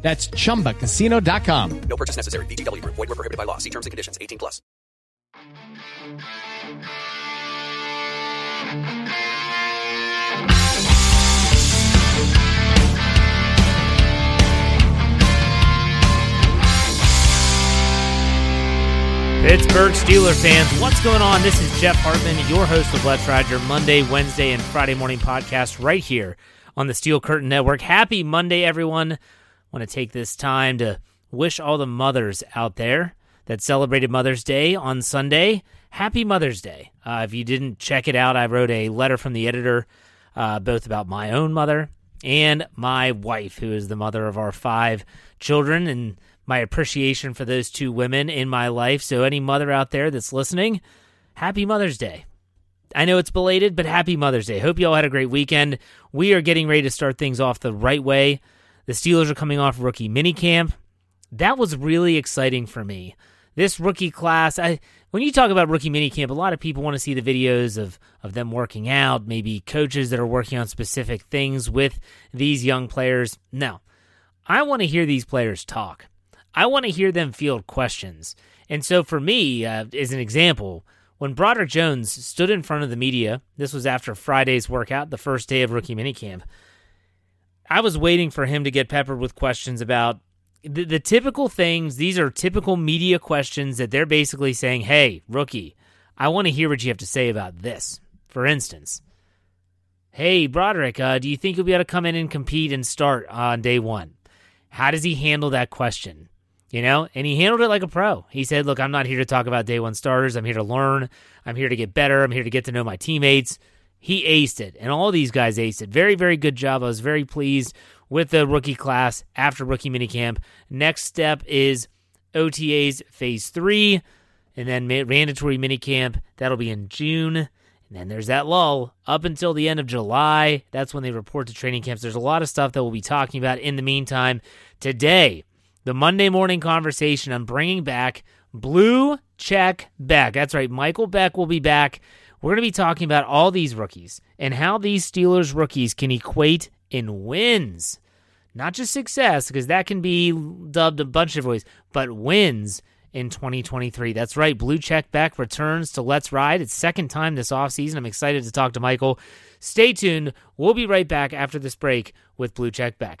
That's chumbacasino.com. No purchase necessary. VGW Group. Void were prohibited by law. See terms and conditions. 18 plus. Pittsburgh Steeler fans, what's going on? This is Jeff Hartman, your host of Let's Ride, your Monday, Wednesday, and Friday morning podcast right here on the Steel Curtain Network. Happy Monday, everyone. Want to take this time to wish all the mothers out there that celebrated Mother's Day on Sunday. Happy Mother's Day. Uh, if you didn't check it out, I wrote a letter from the editor, uh, both about my own mother and my wife, who is the mother of our five children, and my appreciation for those two women in my life. So, any mother out there that's listening, happy Mother's Day. I know it's belated, but happy Mother's Day. Hope you all had a great weekend. We are getting ready to start things off the right way. The Steelers are coming off rookie minicamp. That was really exciting for me. This rookie class, I when you talk about rookie minicamp, a lot of people want to see the videos of of them working out, maybe coaches that are working on specific things with these young players. No. I want to hear these players talk. I want to hear them field questions. And so for me, uh, as an example, when Broderick Jones stood in front of the media, this was after Friday's workout, the first day of rookie minicamp. I was waiting for him to get peppered with questions about the, the typical things. These are typical media questions that they're basically saying, hey, rookie, I want to hear what you have to say about this. For instance, hey, Broderick, uh, do you think you'll be able to come in and compete and start on day one? How does he handle that question? You know, and he handled it like a pro. He said, Look, I'm not here to talk about day one starters. I'm here to learn. I'm here to get better. I'm here to get to know my teammates. He aced it, and all these guys aced it. Very, very good job. I was very pleased with the rookie class after rookie minicamp. Next step is OTAs phase three, and then mandatory minicamp. That'll be in June. And then there's that lull up until the end of July. That's when they report to training camps. There's a lot of stuff that we'll be talking about in the meantime. Today, the Monday morning conversation, I'm bringing back Blue Check Beck. That's right, Michael Beck will be back. We're going to be talking about all these rookies and how these Steelers rookies can equate in wins. Not just success, because that can be dubbed a bunch of ways, but wins in 2023. That's right. Blue Check Beck returns to Let's Ride. It's second time this offseason. I'm excited to talk to Michael. Stay tuned. We'll be right back after this break with Blue Check Beck.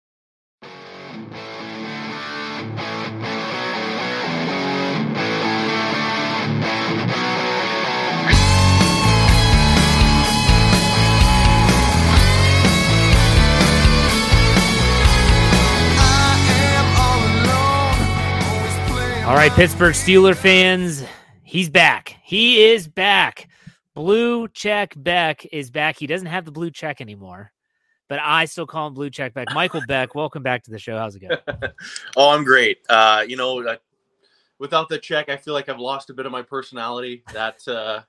All right, Pittsburgh Steeler fans, he's back. He is back. Blue Check Beck is back. He doesn't have the blue check anymore, but I still call him Blue Check Beck. Michael Beck, welcome back to the show. How's it going? oh, I'm great. Uh, you know, uh, without the check, I feel like I've lost a bit of my personality. That uh,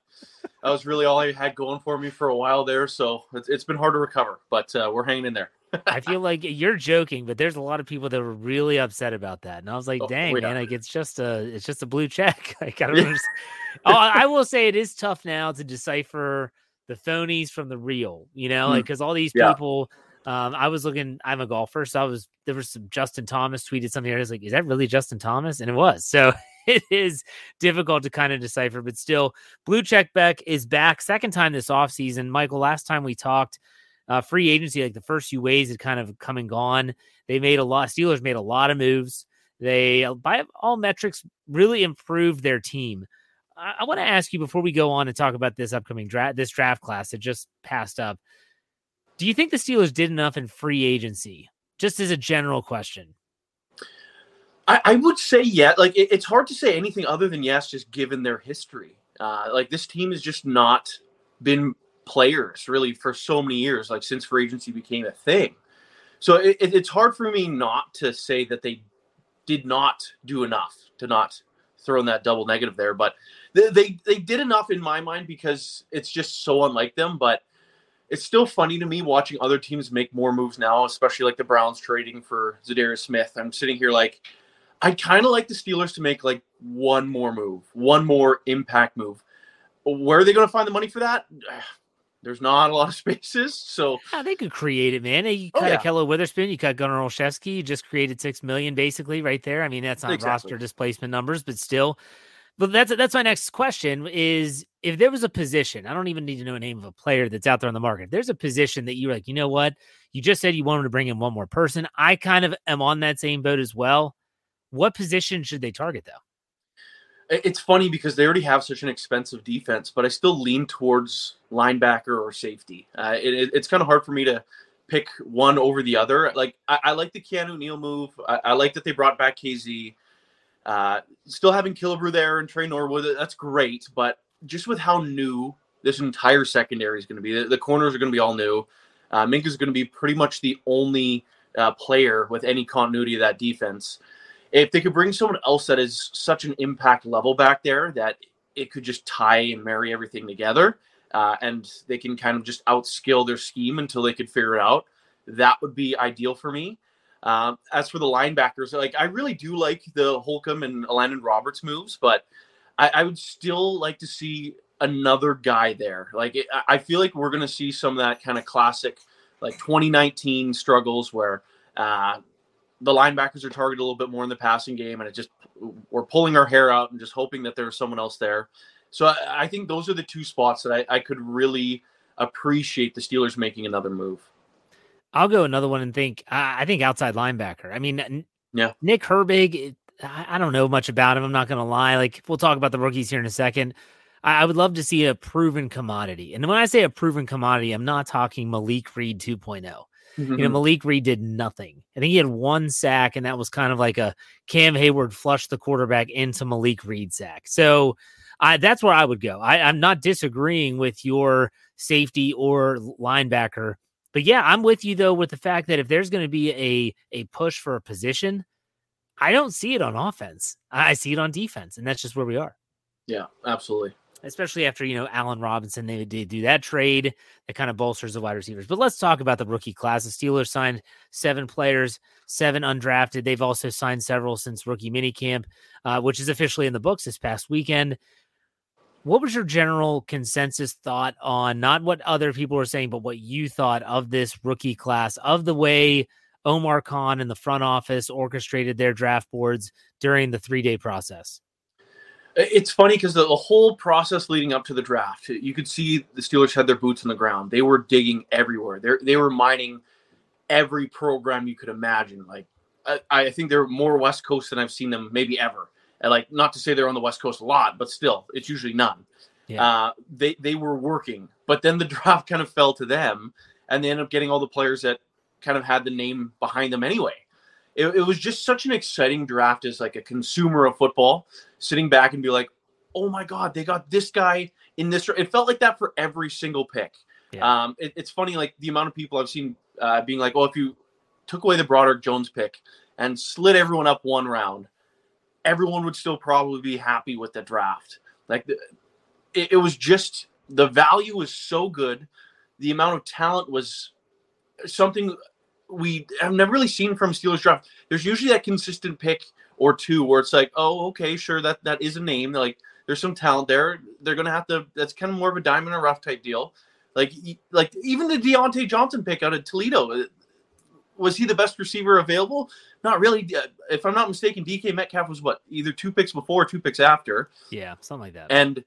that was really all I had going for me for a while there. So it's, it's been hard to recover, but uh, we're hanging in there. I feel like you're joking, but there's a lot of people that were really upset about that, and I was like, Oh, "Dang, man! Like it's just a, it's just a blue check." Like I don't oh, I will say it is tough now to decipher the phonies from the real. You know, like Mm. because all these Yeah. people. Um, I was looking. I'm a golfer, so I was. There was some Justin Thomas tweeted something. I was like, "Is that really Justin Thomas?" And it was. So it is difficult to kind of decipher, but still, Blue Check Beck is back, second time this offseason. Michael, last time we talked, uh, free agency, like the first few waves had kind of come and gone. They made a lot. Steelers made a lot of moves. They, by all metrics, really improved their team. I, I want to ask you before we go on and talk about this upcoming draft, this draft class that just passed up. Do you think the Steelers did enough in free agency? Just as a general question. I, I would say yeah. Like it, it's hard to say anything other than yes, just given their history. Uh, like this team has just not been players really for so many years, like since free agency became a thing. So it, it- it's hard for me not to say that they did not do enough to not throw in that double negative there. But they, they they did enough in my mind because it's just so unlike them. But it's still funny to me watching other teams make more moves now, especially like the Browns trading for Za'Darius Smith. I'm sitting here like, I kind of like the Steelers to make like one more move, one more impact move. Where are they going to find the money for that? There's not a lot of spaces, so Yeah, they could create it, man. You Oh, cut yeah. Ahkello Witherspoon, you cut Gunnar Olszewski, you just created six million basically right there. I mean, that's not Exactly. roster displacement numbers, but still. But that's that's my next question is if there was a position, I don't even need to know a name of a player that's out there on the market. If there's a position that you're like, you know what? You just said you wanted to bring in one more person. I kind of am on that same boat as well. What position should they target though? It- It's funny because they already have such an expensive defense, but I still lean towards linebacker or safety. Uh, it- it's kind of hard for me to pick one over the other. Like I, I like the Keanu Neal move. I, I like that they brought back KZ. Uh, still having Killebrew there and Tre Norwood, that's great. But just with how new this entire secondary is going to be, the, the corners are going to be all new. Uh, Minkah's going to be pretty much the only uh, player with any continuity of that defense if they could bring someone else that is such an impact level back there that it could just tie and marry everything together uh, and they can kind of just outskill their scheme until they could figure it out that would be ideal for me. Um, as for the linebackers like i really do like the holcomb and Landon roberts moves but I, I would still like to see another guy there. Like it, I- i feel like we're going to see some of that kind of classic like 2019 struggles where uh, the linebackers are targeted a little bit more in the passing game, and it just we're pulling our hair out and just hoping that there's someone else there. So I, I think those are the two spots that I, I could really appreciate the Steelers making another move. I'll go another one and think. I I think outside linebacker. I mean, Yeah. Nick Herbig. I I don't know much about him. I'm not going to lie. Like we'll talk about the rookies here in a second. I I would love to see a proven commodity. And when I say a proven commodity, I'm not talking Malik Reed 2.0. Mm-hmm. You know. Malik Reed did nothing. I think he had one sack, and that was kind of like a Cam Heyward flushed the quarterback into Malik Reed sack. So I, that's where I would go. I, I'm not disagreeing with your safety or linebacker, but yeah, I'm with you though with the fact that if there's going to be a a push for a position, I don't see it on offense. I see it on defense, and that's just where we are Yeah, absolutely. Especially after you know Allen Robinson. They did do that trade that kind of bolsters the wide receivers. But let's talk about the rookie class. The Steelers signed seven players, seven undrafted. They've also signed several since rookie minicamp, uh, which is officially in the books this past weekend. What was your general consensus thought on not what other people were saying, but what you thought of this rookie class, of the way Omar Khan and the front office orchestrated their draft boards during the three day process? It's funny because the, the whole process leading up to the draft, you could see the Steelers had their boots on the ground. They were digging everywhere. They they were mining every program you could imagine. Like I, I think they're more West Coast than I've seen them maybe ever. And like not to say they're on the West Coast a lot, but still, it's usually none. Yeah. Uh, they they were working, but then the draft kind of fell to them, and they ended up getting all the players that kind of had the name behind them anyway. It, it was just such an exciting draft as like a consumer of football, sitting back and be like, "Oh my God, they got this guy in this." It felt like that for every single pick. Um, it, it's funny, like the amount of people I've seen uh, being like, "Oh, if you took away the Broderick Jones pick and slid everyone up one round, everyone would still probably be happy with the draft." Like the, it, it was just the value was so good, the amount of talent was something we have never really seen from Steelers draft. There's usually that consistent pick or two where it's like, oh, okay, sure, that that is a name. Like there's some talent there. They're gonna have to. That's kind of more of a diamond a rough type deal. Like like even the Diontae Johnson pick out of Toledo. uh, Was he the best receiver available? Not really. Uh, If I'm not mistaken, DK Metcalf was what either two picks before, or two picks after. Yeah, something like that. And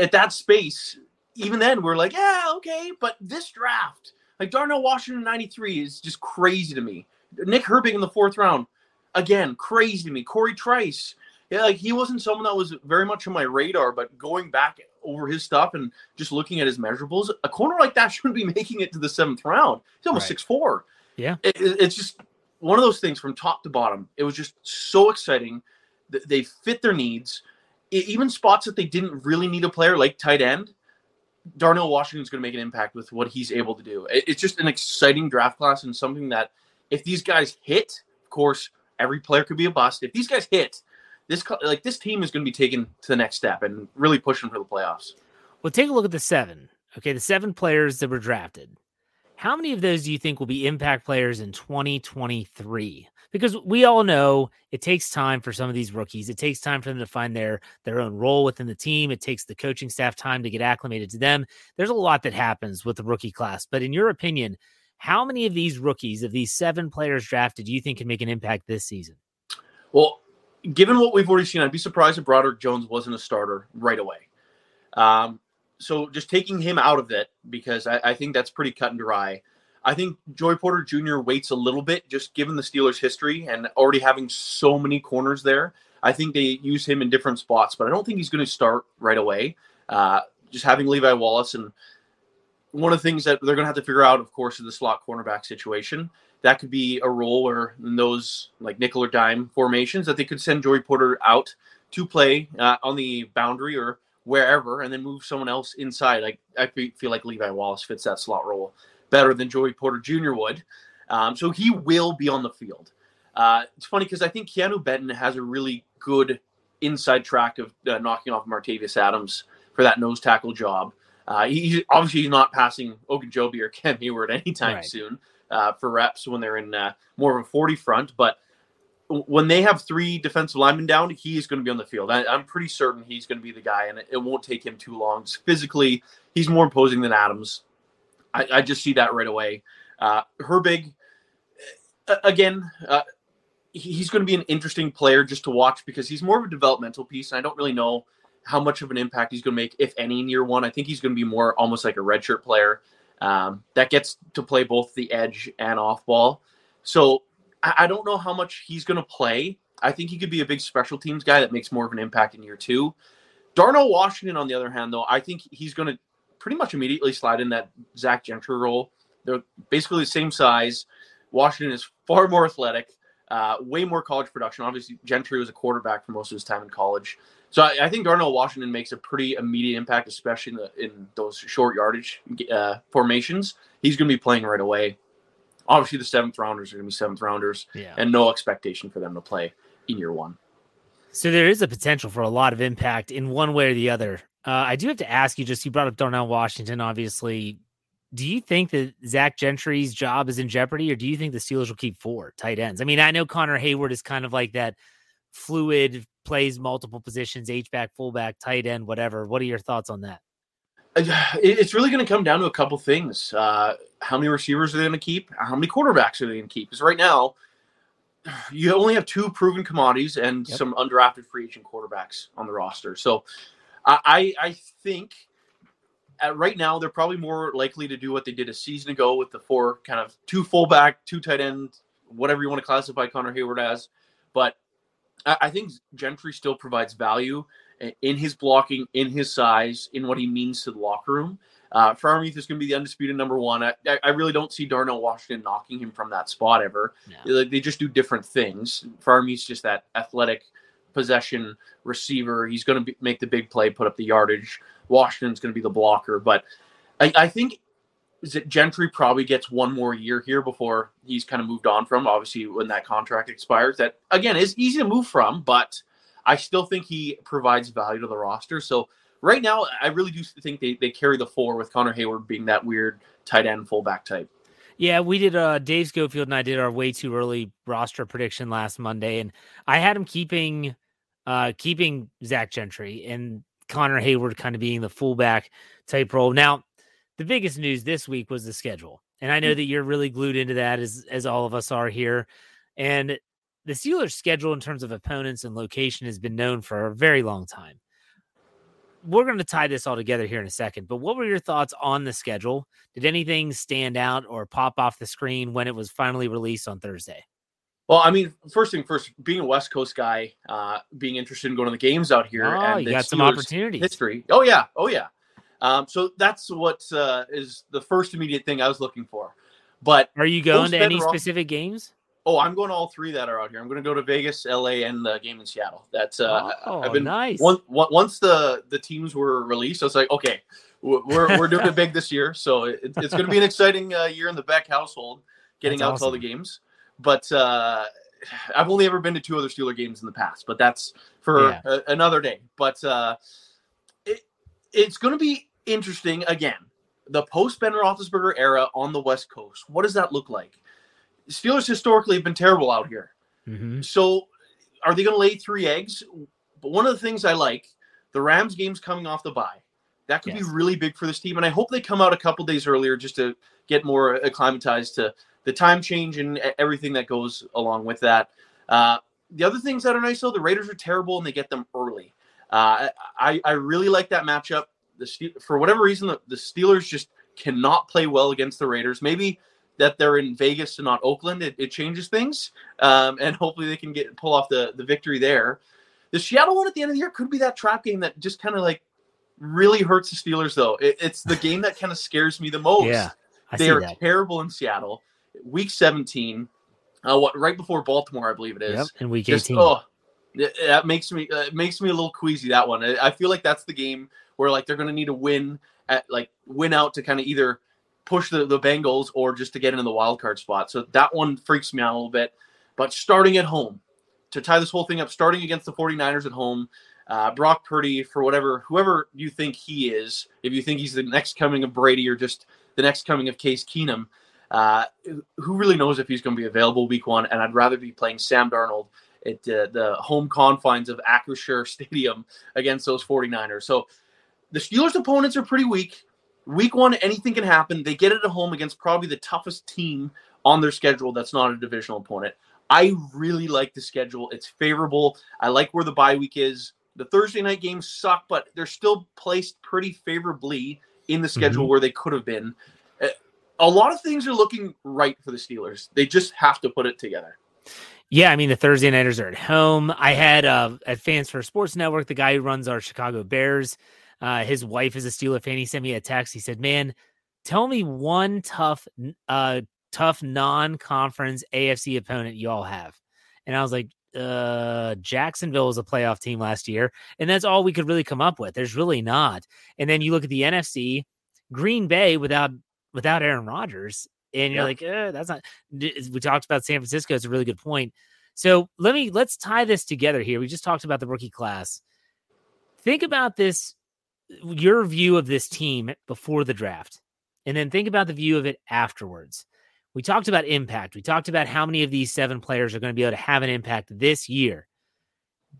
at that space, even then, we're like, yeah, okay. But this draft, like Darnell Washington 93 is just crazy to me. Nick Herbig in the fourth round, again, crazy to me. Corey Trice, yeah, like he wasn't someone that was very much on my radar, but going back over his stuff and just looking at his measurables, a corner like that shouldn't be making it to the seventh round. He's almost Right. six four. Yeah. It, it- it's just one of those things from top to bottom. It was just so exciting. Th- They fit their needs. Even spots that they didn't really need a player like tight end, Darnell Washington's going to make an impact with what he's able to do. It- It's just an exciting draft class and something that if these guys hit, of course, every player could be a bust. If these guys hit, this like this team is going to be taken to the next step and really pushing for the playoffs. Well, take a look at the seven. Okay, the seven players that were drafted. How many of those do you think will be impact players in 2023? Because we all know it takes time for some of these rookies. It takes time for them to find their their own role within the team. It takes the coaching staff time to get acclimated to them. There's a lot that happens with the rookie class. But in your opinion, how many of these rookies, of these seven players drafted, do you think can make an impact this season? Well, given what we've already seen, I'd be surprised if Broderick Jones wasn't a starter right away. Um, so just taking him out of it because I, I think that's pretty cut and dry. I think Joey Porter Jr. waits a little bit, just given the Steelers' history and already having so many corners there. I think they use him in different spots, but I don't think he's going to start right away. Uh, just having Levi Wallace and one of the things that they're going to have to figure out, of course, is the slot cornerback situation. That could be a role where in those like nickel or dime formations that they could send Joy Porter out to play uh, on the boundary or wherever, and then move someone else inside. Like I feel like Levi Wallace fits that slot role better than Joey Porter Jr. would. Um, so he will be on the field. Uh, it's funny because I think Keanu Benton has a really good inside track of uh, knocking off Montravius Adams for that nose tackle job. Uh, he obviously he's not passing Ogunjobi or Cam Heyward anytime Right. soon uh, for reps when they're in uh, more of a 40 front. But when they have three defensive linemen down, he is going to be on the field. I, I'm pretty certain he's going to be the guy, and it, it won't take him too long. Physically, he's more imposing than Adams. I, I just see that right away. Uh, Herbig, again, uh, he- he's going to be an interesting player just to watch because he's more of a developmental piece. And I don't really know how much of an impact he's going to make, if any, in year one. I think he's going to be more almost like a redshirt player um, that gets to play both the edge and off ball. So I, I don't know how much he's going to play. I think he could be a big special teams guy that makes more of an impact in year two. Darnell Washington, on the other hand, though, I think he's going to pretty much immediately slide in that Zach Gentry role They're basically the same size. Washington is far more athletic, uh, way more college production. Obviously, Gentry was a quarterback for most of his time in college. So I, I think Darnell Washington makes a pretty immediate impact, especially in, the, in those short yardage uh, formations. He's going to be playing right away. Obviously, the seventh rounders are going to be seventh rounders, Yeah. and no expectation for them to play in year one. So there is a potential for a lot of impact in one way or the other. Uh, I do have to ask you, just you brought up Darnell Washington, obviously. Do you think that Zach Gentry's job is in jeopardy, or do you think the Steelers will keep four tight ends? I mean, I know Connor Heyward is kind of like that fluid, plays multiple positions, H back, fullback, tight end, whatever. What are your thoughts on that? It- It's really going to come down to a couple things. Uh, how many receivers are they going to keep? How many quarterbacks are they going to keep? Because right now, you only have two proven commodities and some undrafted free agent quarterbacks on the roster. So I, I think at right now they're probably more likely to do what they did a season ago with the four kind of two fullback, two tight end, whatever you want to classify Connor Heyward as. But I, I think Gentry still provides value in his blocking, in his size, in what he means to the locker room. Uh, Freiermuth is going to be the undisputed number one. I, I- really don't see Darnell Washington knocking him from that spot ever. Like they just do different things. Freiermuth's just that athletic possession receiver. He's going to be, make the big play, put up the yardage. Washington's going to be the blocker. But I, I think is it Gentry probably gets one more year here before he's kind of moved on from. Obviously, when that contract expires, that again is easy to move from, but I still think he provides value to the roster. So right now, I really do think they, they carry the four with Connor Heyward being that weird tight end fullback type. Yeah, we did. Uh, Dave Schofield and I did our way too early roster prediction last Monday, and I had him keeping, uh, keeping Zach Gentry and Connor Hayward kind of being the fullback type role. Now, the biggest news this week was the schedule, and I know that you're really glued into that as as all of us are here. And the Steelers' schedule in terms of opponents and location has been known for a very long time. We're going to tie this all together here in a second, but what were your thoughts on the schedule? Did anything stand out or pop off the screen when it was finally released on Thursday? Well, I mean, first thing first, being a West Coast guy, uh, being interested in going to the games out here, Oh, and you got some Steelers opportunities. History. Oh yeah, oh yeah. Um, so that's what uh, is the first immediate thing I was looking for. But Are you going to any specific games? Oh, I'm going to all three that are out here. I'm going to go to Vegas, LA, and the game in Seattle. That's uh, Oh, I've been nice. One, once the the teams were released, I was like, okay, we're we're doing it big this year. So it, it's going to be an exciting uh, year in the Beck household, getting That's out to all the games. But uh, I've only ever been to two other Steeler games in the past, but that's for Yeah. a, another day. But uh, it, it's going to be interesting again. The post Ben Roethlisberger era on the West Coast. What does that look like? Steelers historically have been terrible out here. Mm-hmm. So, are they going to lay three eggs? But one of the things I like, the Rams game's coming off the bye. That could Yes. be really big for this team, and I hope they come out a couple days earlier just to get more acclimatized to the time change and everything that goes along with that. Uh, the other things that are nice though, the Raiders are terrible and they get them early. Uh, I I really like that matchup. The Ste- for whatever reason, the, the Steelers just cannot play well against the Raiders. Maybe that they're in Vegas and not Oakland, it, it changes things, um, and hopefully they can get pull off the the victory there. The Seattle one at the end of the year could be that trap game that just kind of like really hurts the Steelers though. It, it's the game that kind of scares me the most. Yeah, I they are that. terrible in Seattle. Week 17, uh, what right before Baltimore, I believe it is. Yep, in week Just, 18. Oh, that makes me uh, it makes me a little queasy. That one. I, I feel like that's the game where like they're going to need a win at like win out to kind of either push the, the Bengals or just to get into the wild card spot. So that one freaks me out a little bit. But starting at home to tie this whole thing up, starting against the 49ers at home, uh, Brock Purdy for whatever whoever you think he is, if you think he's the next coming of Brady or just the next coming of Case Keenum, uh, who really knows if he's going to be available week one? And I'd rather be playing Sam Darnold at uh, the home confines of Acrisure Stadium against those 49ers. So the Steelers' opponents are pretty weak. Week one, anything can happen. They get it at home against probably the toughest team on their schedule that's not a divisional opponent. I really like the schedule. It's favorable. I like where the bye week is. The Thursday night games suck, but they're still placed pretty favorably in the schedule Mhm. where they could have been. A lot of things are looking right for the Steelers. They just have to put it together. Yeah, I mean the Thursday nighters are at home. I had uh, at Fans for Sports Network, the guy who runs our Chicago Bears. Uh, his wife is a Steeler fan. He sent me a text. He said, "Man, tell me one tough, uh, tough non-conference AFC opponent you all have. And I was like, uh, Jacksonville was a playoff team last year, and that's all we could really come up with. There's really not. And then you look at the NFC, Green Bay without without Aaron Rodgers, and you're Yeah. like, eh, that's not. We talked about San Francisco. It's a really good point. So let me let's tie this together here. We just talked about the rookie class. Think about this, your view of this team before the draft, and then think about the view of it afterwards. We talked about impact. We talked about how many of these seven players are going to be able to have an impact this year.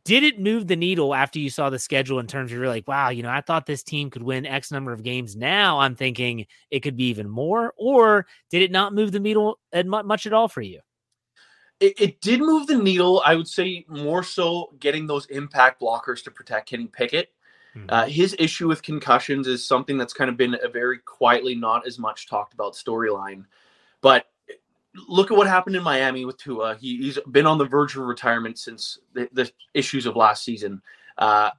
Did it move the needle after you saw the schedule in terms of you're like, wow, you know, I thought this team could win X number of games. Now I'm thinking it could be even more. Or did it not move the needle much at all for you? It, it did move the needle. I would say more so getting those impact blockers to protect Kenny Pickett. Uh, his issue with concussions is something that's kind of been a very quietly, not as much talked about storyline. But look at what happened in Miami with Tua. He, he's been on the verge of retirement since the, the issues of last season. Uh,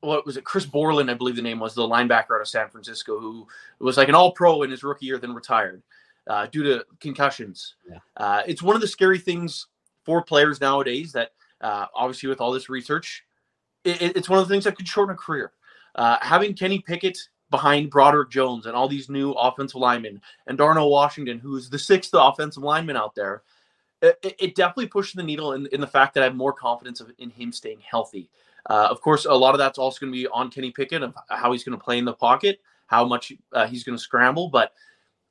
what was it? Chris Borland, I believe the name was, the linebacker out of San Francisco, who was like an all pro in his rookie year, then retired uh, due to concussions. Uh, it's one of the scary things for players nowadays that uh, obviously with all this research, it, it- it's one of the things that could shorten a career. Uh, having Kenny Pickett behind Broderick Jones and all these new offensive linemen and Darnell Washington, who's the sixth offensive lineman out there, it, it- it definitely pushed the needle in, in the fact that I have more confidence of, in him staying healthy. Uh, of course, a lot of that's also going to be on Kenny Pickett of how he's going to play in the pocket, how much uh, he's going to scramble. But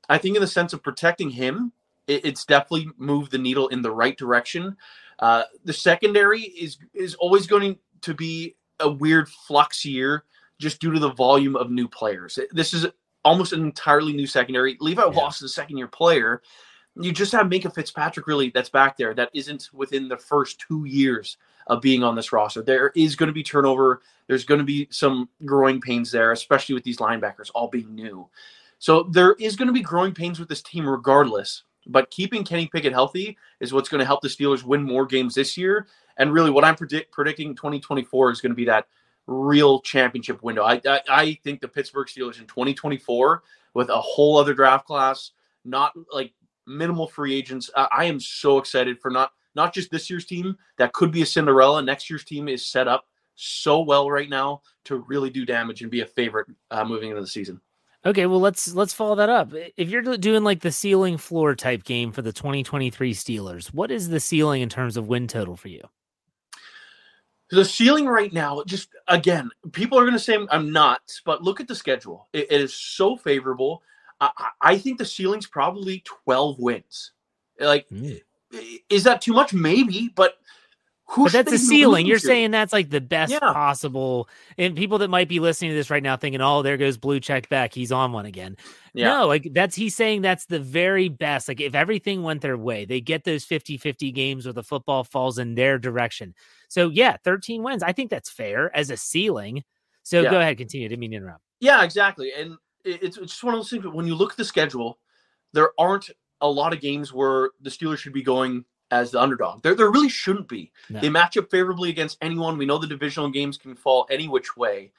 I think in the sense of protecting him, it, it's definitely moved the needle in the right direction. Uh, the secondary is is always going to be a weird flux year just due to the volume of new players. This is almost an entirely new secondary. Levi Wallace is a second year player. You just have Minkah Fitzpatrick really that's back there that isn't within the first two years of being on this roster. There is going to be turnover. There's going to be some growing pains there, especially with these linebackers all being new. So there is going to be growing pains with this team regardless. But keeping Kenny Pickett healthy is what's going to help the Steelers win more games this year. And really, what I'm predict- predicting 2024 is going to be that real championship window. I, I I think the Pittsburgh Steelers in 2024 with a whole other draft class, not like minimal free agents. I, I am so excited for not not just this year's team that could be a Cinderella. Next year's team is set up so well right now to really do damage and be a favorite uh, moving into the season. Okay, well let's let's follow that up. If you're doing like the ceiling floor type game for the 2023 Steelers, what is the ceiling in terms of win total for you? The ceiling right now, just again, people are going to say I'm nuts, but look at the schedule. it, it is so favorable. I, I- I think the ceiling's probably 12 wins. Like, hmm. is that too much? Maybe, but who? But that's a ceiling. You're to? saying that's like the best Yeah. possible. And people that might be listening to this right now thinking, "Oh, there goes blue check Beck. He's on one again." Yeah. No, like that's he's saying that's the very best. Like if everything went their way, they get those 50-50 games where the football falls in their direction. So yeah, 13 wins. I think that's fair as a ceiling. So Yeah. go ahead, continue. Didn't mean to interrupt. Yeah, exactly. And it's, it's just one of those things. But when you look at the schedule, there aren't a lot of games where the Steelers should be going as the underdog. There, there really shouldn't be. No. They match up favorably against anyone. We know the divisional games can fall any which way.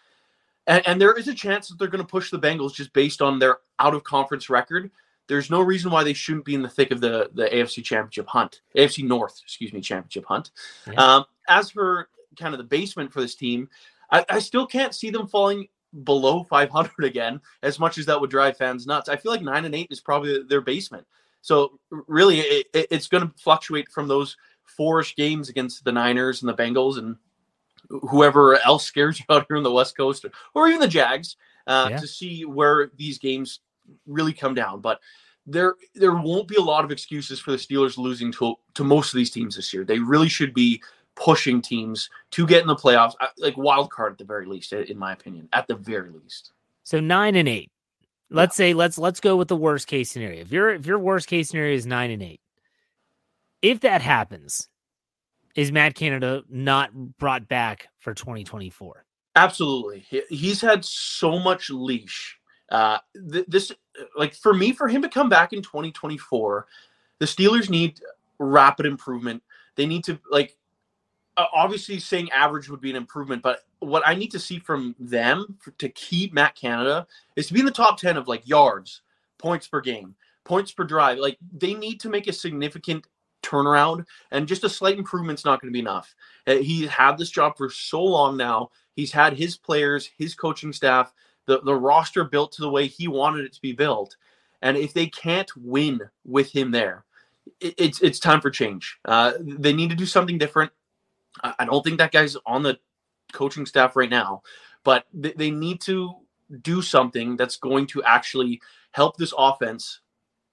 And, and there is a chance that they're going to push the Bengals just based on their out of conference record. There's no reason why they shouldn't be in the thick of the, the AFC championship hunt, AFC North, excuse me, championship hunt. Um, as for kind of the basement for this team, I, I still can't see them falling below 500 again, as much as that would drive fans nuts. I feel like nine and eight is probably their basement. So really, it, it- it's going to fluctuate from those fourish games against the Niners and the Bengals and whoever else scares you out here on the West Coast, or, or even the Jags, uh, Yeah. to see where these games really come down. But there, there won't be a lot of excuses for the Steelers losing to to most of these teams this year. They really should be pushing teams to get in the playoffs, uh, like wild card at the very least, in my opinion. At the very least. So nine and eight. Let's say let's let's go with the worst case scenario. If your if your worst case scenario is nine and eight, if that happens, is Matt Canada not brought back for 2024? Absolutely. He, he's had so much leash. Uh, th- this, like, for me, for him to come back in 2024, the Steelers need rapid improvement. They need to, like, obviously saying average would be an improvement, but what I need to see from them for, to keep Matt Canada is to be in the top 10 of like yards, points per game, points per drive. Like they need to make a significant turnaround, and just a slight improvement's not going to be enough. Uh, He's had this job for so long now. He's had his players, his coaching staff, the, the roster built to the way he wanted it to be built. And if they can't win with him there, it, it's it's time for change. Uh, they need to do something different. I, don't think that guy's on the coaching staff right now, but they, they need to do something that's going to actually help this offense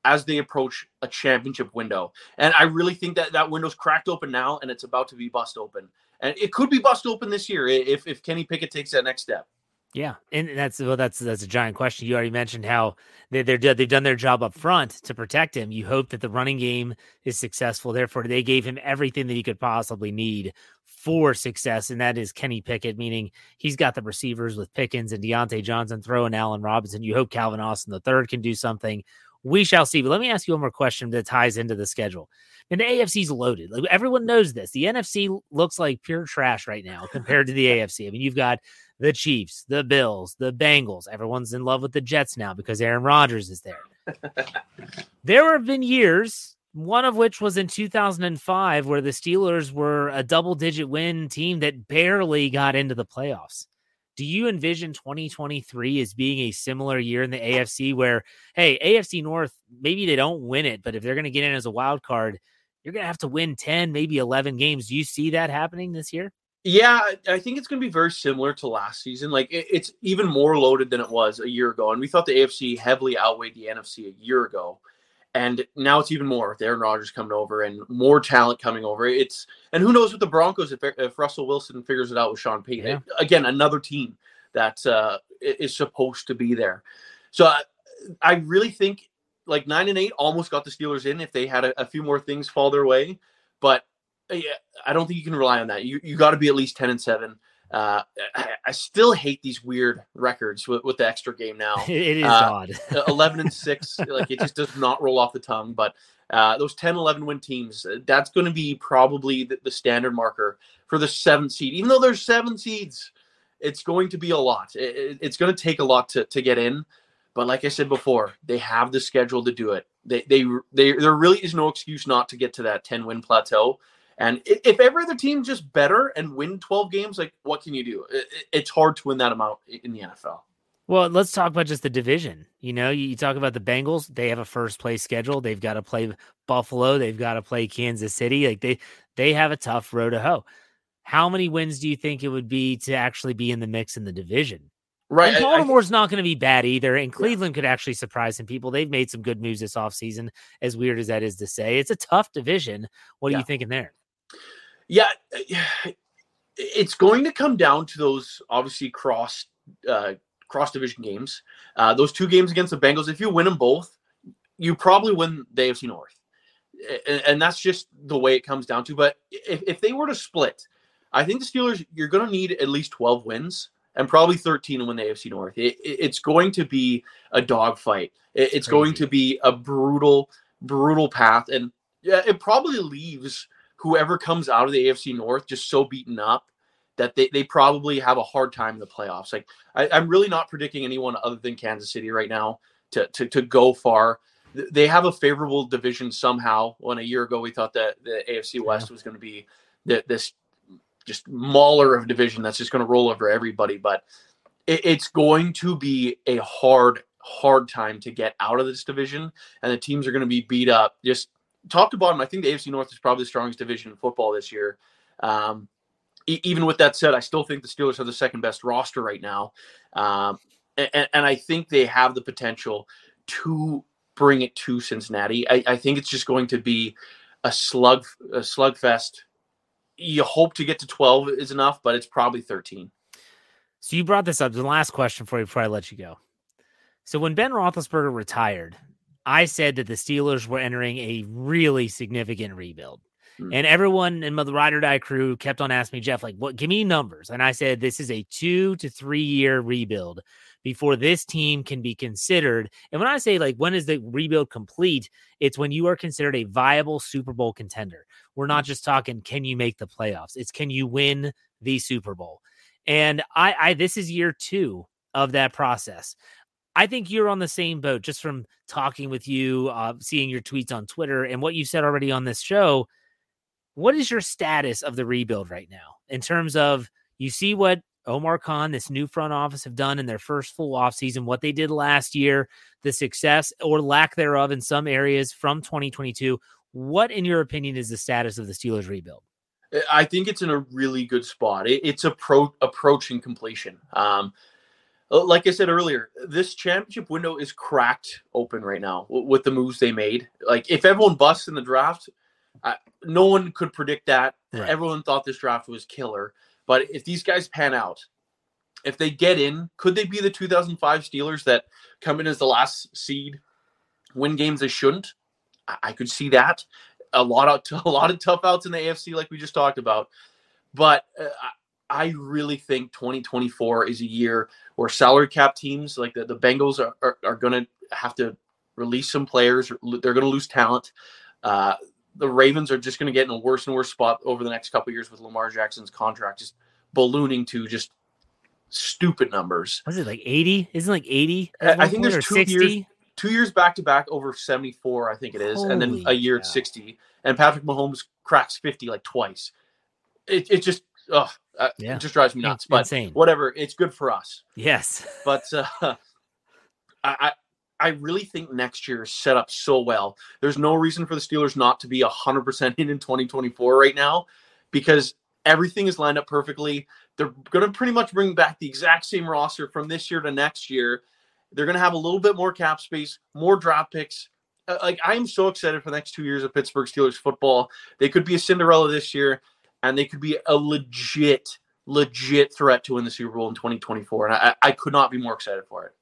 as they approach a championship window. And I really think that that window's cracked open now and it's about to be bust open. And it could be bust open this year if, if Kenny Pickett takes that next step. Yeah, and that's well, that's that's a giant question. You already mentioned how they, they're they've done their job up front to protect him. You hope that the running game is successful. Therefore, they gave him everything that he could possibly need for success, and that is Kenny Pickett, meaning he's got the receivers with Pickens and Diontae Johnson, throwing Allen Robinson. You hope Calvin Austin the third can do something. We shall see. But let me ask you one more question that ties into the schedule. And the AFC's loaded. Like everyone knows this. The NFC looks like pure trash right now compared to the AFC. I mean, you've got the Chiefs, the Bills, the Bengals. Everyone's in love with the Jets now because Aaron Rodgers is there. there have been years, one of which was in 2005, where the Steelers were a double digit win team that barely got into the playoffs. Do you envision 2023 as being a similar year in the AFC where, hey, AFC North, maybe they don't win it, but if they're going to get in as a wild card, you're going to have to win 10, maybe 11 games. Do you see that happening this year? Yeah, I think it's going to be very similar to last season. Like it, it's even more loaded than it was a year ago, and we thought the AFC heavily outweighed the NFC a year ago, and now it's even more with Aaron Rodgers coming over and more talent coming over. It's and who knows with the Broncos if, if Russell Wilson figures it out with Sean Payton Yeah. again, another team that uh, is supposed to be there. So I, I really think like nine and eight almost got the Steelers in if they had a, a few more things fall their way, but uh, yeah, I don't think you can rely on that. You you got to be at least ten and seven. Uh, I, I still hate these weird records with, with the extra game now. It is Uh, odd. 11 and 6 like it just does not roll off the tongue but uh, those 10 11 win teams uh, that's going to be probably the, the standard marker for the seventh seed even though there's seven seeds it's going to be a lot It- it- it's going to take a lot to, to get in but like i said before they have the schedule to do it they, they they there really is no excuse not to get to that 10 win plateau and if every other team just better and win 12 games like what can you do It- it- it's hard to win that amount in the nfl Well, let's talk about just the division. You know, you, talk about the Bengals, they have a first place schedule. They've got to play Buffalo, they've got to play Kansas City. Like they they have a tough road to hoe. How many wins do you think it would be to actually be in the mix in the division? Right, And I- I- Baltimore's not going to be bad either. And Cleveland could actually surprise some people. They've made some good moves this offseason, as weird as that is to say. It's a tough division. What are Yeah. you thinking there? Yeah, it's going to come down to those obviously cross uh, cross division games. Uh, those two games against the Bengals, if you win them both, you probably win the AFC North, and, and that's just the way it comes down to. But if, if they were to split, I think the Steelers you're going to need at least 12 wins and probably 13 to win the AFC North. It, it- it's going to be a dogfight. It, it's going to be a brutal, brutal path, and yeah, it probably leaves whoever comes out of the AFC North just so beaten up that they, they probably have a hard time in the playoffs. Like I, I'm really not predicting anyone other than Kansas City right now to to, to go far. They have a favorable division somehow. When a year ago we thought that the AFC West was going to be the, this just mauler of division that's just going to roll over everybody. But it, it's going to be a hard, hard time to get out of this division, and the teams are going to be beat up just top to bottom. I think the AFC North is probably the strongest division in football this year. Um, e- even with that said, I still think the Steelers have the second best roster right now, um, and, and I think they have the potential to bring it to Cincinnati. I, I think it's just going to be a slug, a slugfest. You hope to get to twelve is enough, but it's probably thirteen. So you brought this up. The last question for you before I let you go. So when Ben Roethlisberger retired, I said that the Steelers were entering a really significant rebuild. Hmm. And everyone in the ride or die crew kept on asking me, Jeff, like, what? Give me numbers. And I said, this is a two to three year rebuild before this team can be considered. And when I say like, when is the rebuild complete? It's when you are considered a viable Super Bowl contender. We're not just talking, can you make the playoffs? It's can you win the Super Bowl? And I, I this is year two of that process. I think you're on the same boat just from talking with you, uh, seeing your tweets on Twitter, and what you said already on this show. What is your status of the rebuild right now in terms of you see what Omar Khan, this new front office, have done in their first full offseason, what they did last year, the success or lack thereof in some areas from 2022. What, in your opinion, is the status of the Steelers rebuild? I think it's in a really good spot. It, it's appro- approaching completion. Um, like I said earlier, this championship window is cracked open right now with the moves they made. Like if everyone busts in the draft, uh, no one could predict that. Right. Everyone thought this draft was killer. But if these guys pan out, if they get in, could they be the 2005 Steelers that come in as the last seed, win games they shouldn't? I, I could see that. A lot of a lot of tough outs in the AFC, like we just talked about. But uh, I really think 2024 is a year where salary cap teams like the, the Bengals are, are, are going to have to release some players. They're going to lose talent. Uh, the Ravens are just going to get in a worse and worse spot over the next couple years with Lamar Jackson's contract just ballooning to just stupid numbers. Was it like 80? Isn't like 80? I think there's two 60? years, two years back to back over 74, I think it is, Holy and then a year at 60. And Patrick Mahomes cracks 50 like twice. It, it just, ugh, uh, yeah. it just drives me nuts. It's but insane. whatever, it's good for us. Yes. But uh, I, I really think next year is set up so well. There's no reason for the Steelers not to be 100% in in 2024 right now because everything is lined up perfectly. They're going to pretty much bring back the exact same roster from this year to next year. They're going to have a little bit more cap space, more draft picks. Uh, like I'm so excited for the next 2 years of Pittsburgh Steelers football. They could be a Cinderella this year and they could be a legit legit threat to win the Super Bowl in 2024 and I, I could not be more excited for it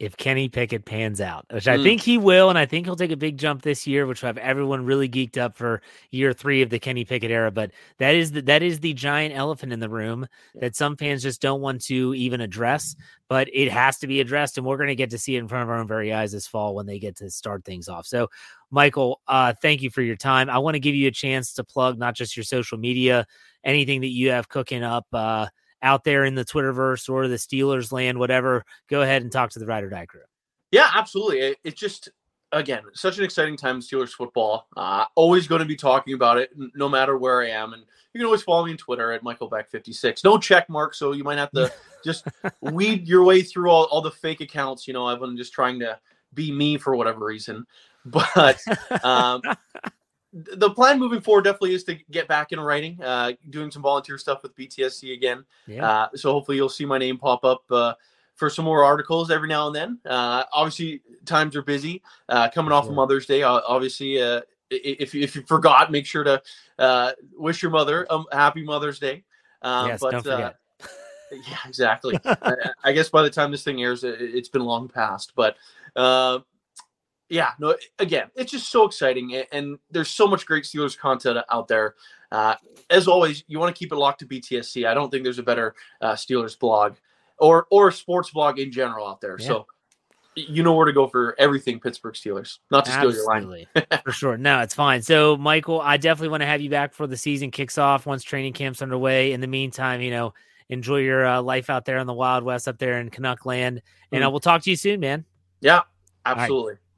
if Kenny Pickett pans out, which I mm. think he will, and I think he'll take a big jump this year, which will have everyone really geeked up for year three of the Kenny Pickett era. But that is the that is the giant elephant in the room that some fans just don't want to even address. But it has to be addressed, and we're going to get to see it in front of our own very eyes this fall when they get to start things off. So, Michael, uh, thank you for your time. I want to give you a chance to plug not just your social media, anything that you have cooking up. Uh, out there in the Twitterverse or the Steelers land, whatever, go ahead and talk to the Ride or Die crew. Yeah, absolutely. It, it's just again such an exciting time in Steelers football. Uh, always going to be talking about it, no matter where I am. And you can always follow me on Twitter at Michael Beck 56 No check mark, so you might have to just weed your way through all, all the fake accounts. You know, I've been just trying to be me for whatever reason. But um, the plan moving forward definitely is to get back in writing, uh, doing some volunteer stuff with BTSC again. Yeah. Uh, so hopefully you'll see my name pop up uh, for some more articles every now and then. Uh, obviously, times are busy. Uh, coming off of Mother's Day, obviously, uh, if if you forgot, make sure to wish your mother a um, happy Mother's Day. yes, but, don't forget. yeah, exactly. I, I, guess by the time this thing airs, it, has been long past. But yeah, no, again, it's just so exciting. And there's so much great Steelers content out there. Uh, as always, you want to keep it locked to BTSC. I don't think there's a better uh, Steelers blog or or sports blog in general out there. Yeah. So you know where to go for everything Pittsburgh Steelers. Not to Absolutely. steal your line. for sure. No, it's fine. So, Michael, I definitely want to have you back before the season kicks off once training camp's underway. In the meantime, you know, enjoy your uh, life out there in the Wild West up there in Canuck land. And mm. I will talk to you soon, man. Yeah, absolutely.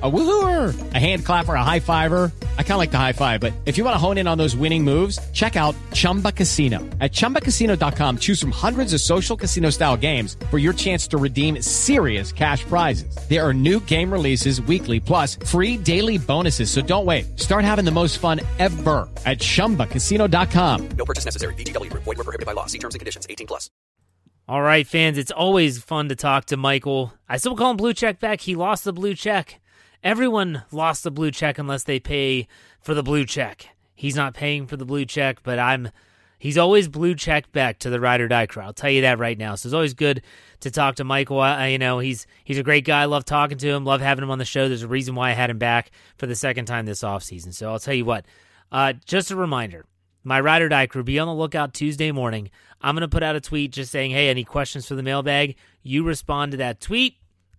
A woohooer, a hand clapper, a high fiver. I kind of like the high five, but if you want to hone in on those winning moves, check out Chumba Casino. At ChumbaCasino.com, choose from hundreds of social casino style games for your chance to redeem serious cash prizes. There are new game releases weekly, plus free daily bonuses. So don't wait. Start having the most fun ever at ChumbaCasino.com. No purchase necessary. VGW. Void were prohibited by law. See terms and conditions. 18 plus. All right, fans, it's always fun to talk to Michael. I still call him Blue Check Beck. He lost the blue check. Everyone lost the blue check unless they pay for the blue check. He's not paying for the blue check, but I'm he's always blue check Beck to the ride or die crew. I'll tell you that right now. So it's always good to talk to Michael. You know, he's he's a great guy. I love talking to him. Love having him on the show. There's a reason why I had him back for the second time this offseason. So I'll tell you what. Uh, just a reminder, my ride or die crew, be on the lookout Tuesday morning. I'm going to put out a tweet just saying, hey, any questions for the mailbag? You respond to that tweet.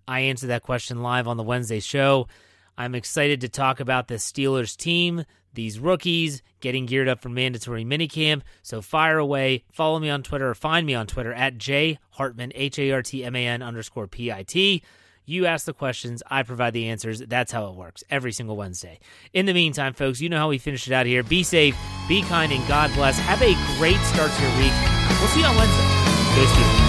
I answered that question live on the Wednesday show. I'm excited to talk about the Steelers team, these rookies getting geared up for mandatory minicamp. So fire away. Follow me on Twitter or find me on Twitter at J Hartman, H A R T M A N underscore P I T. You ask the questions, I provide the answers. That's how it works every single Wednesday. In the meantime, folks, you know how we finish it out here. Be safe, be kind, and God bless. Have a great start to your week. We'll see you on Wednesday. Go Steelers.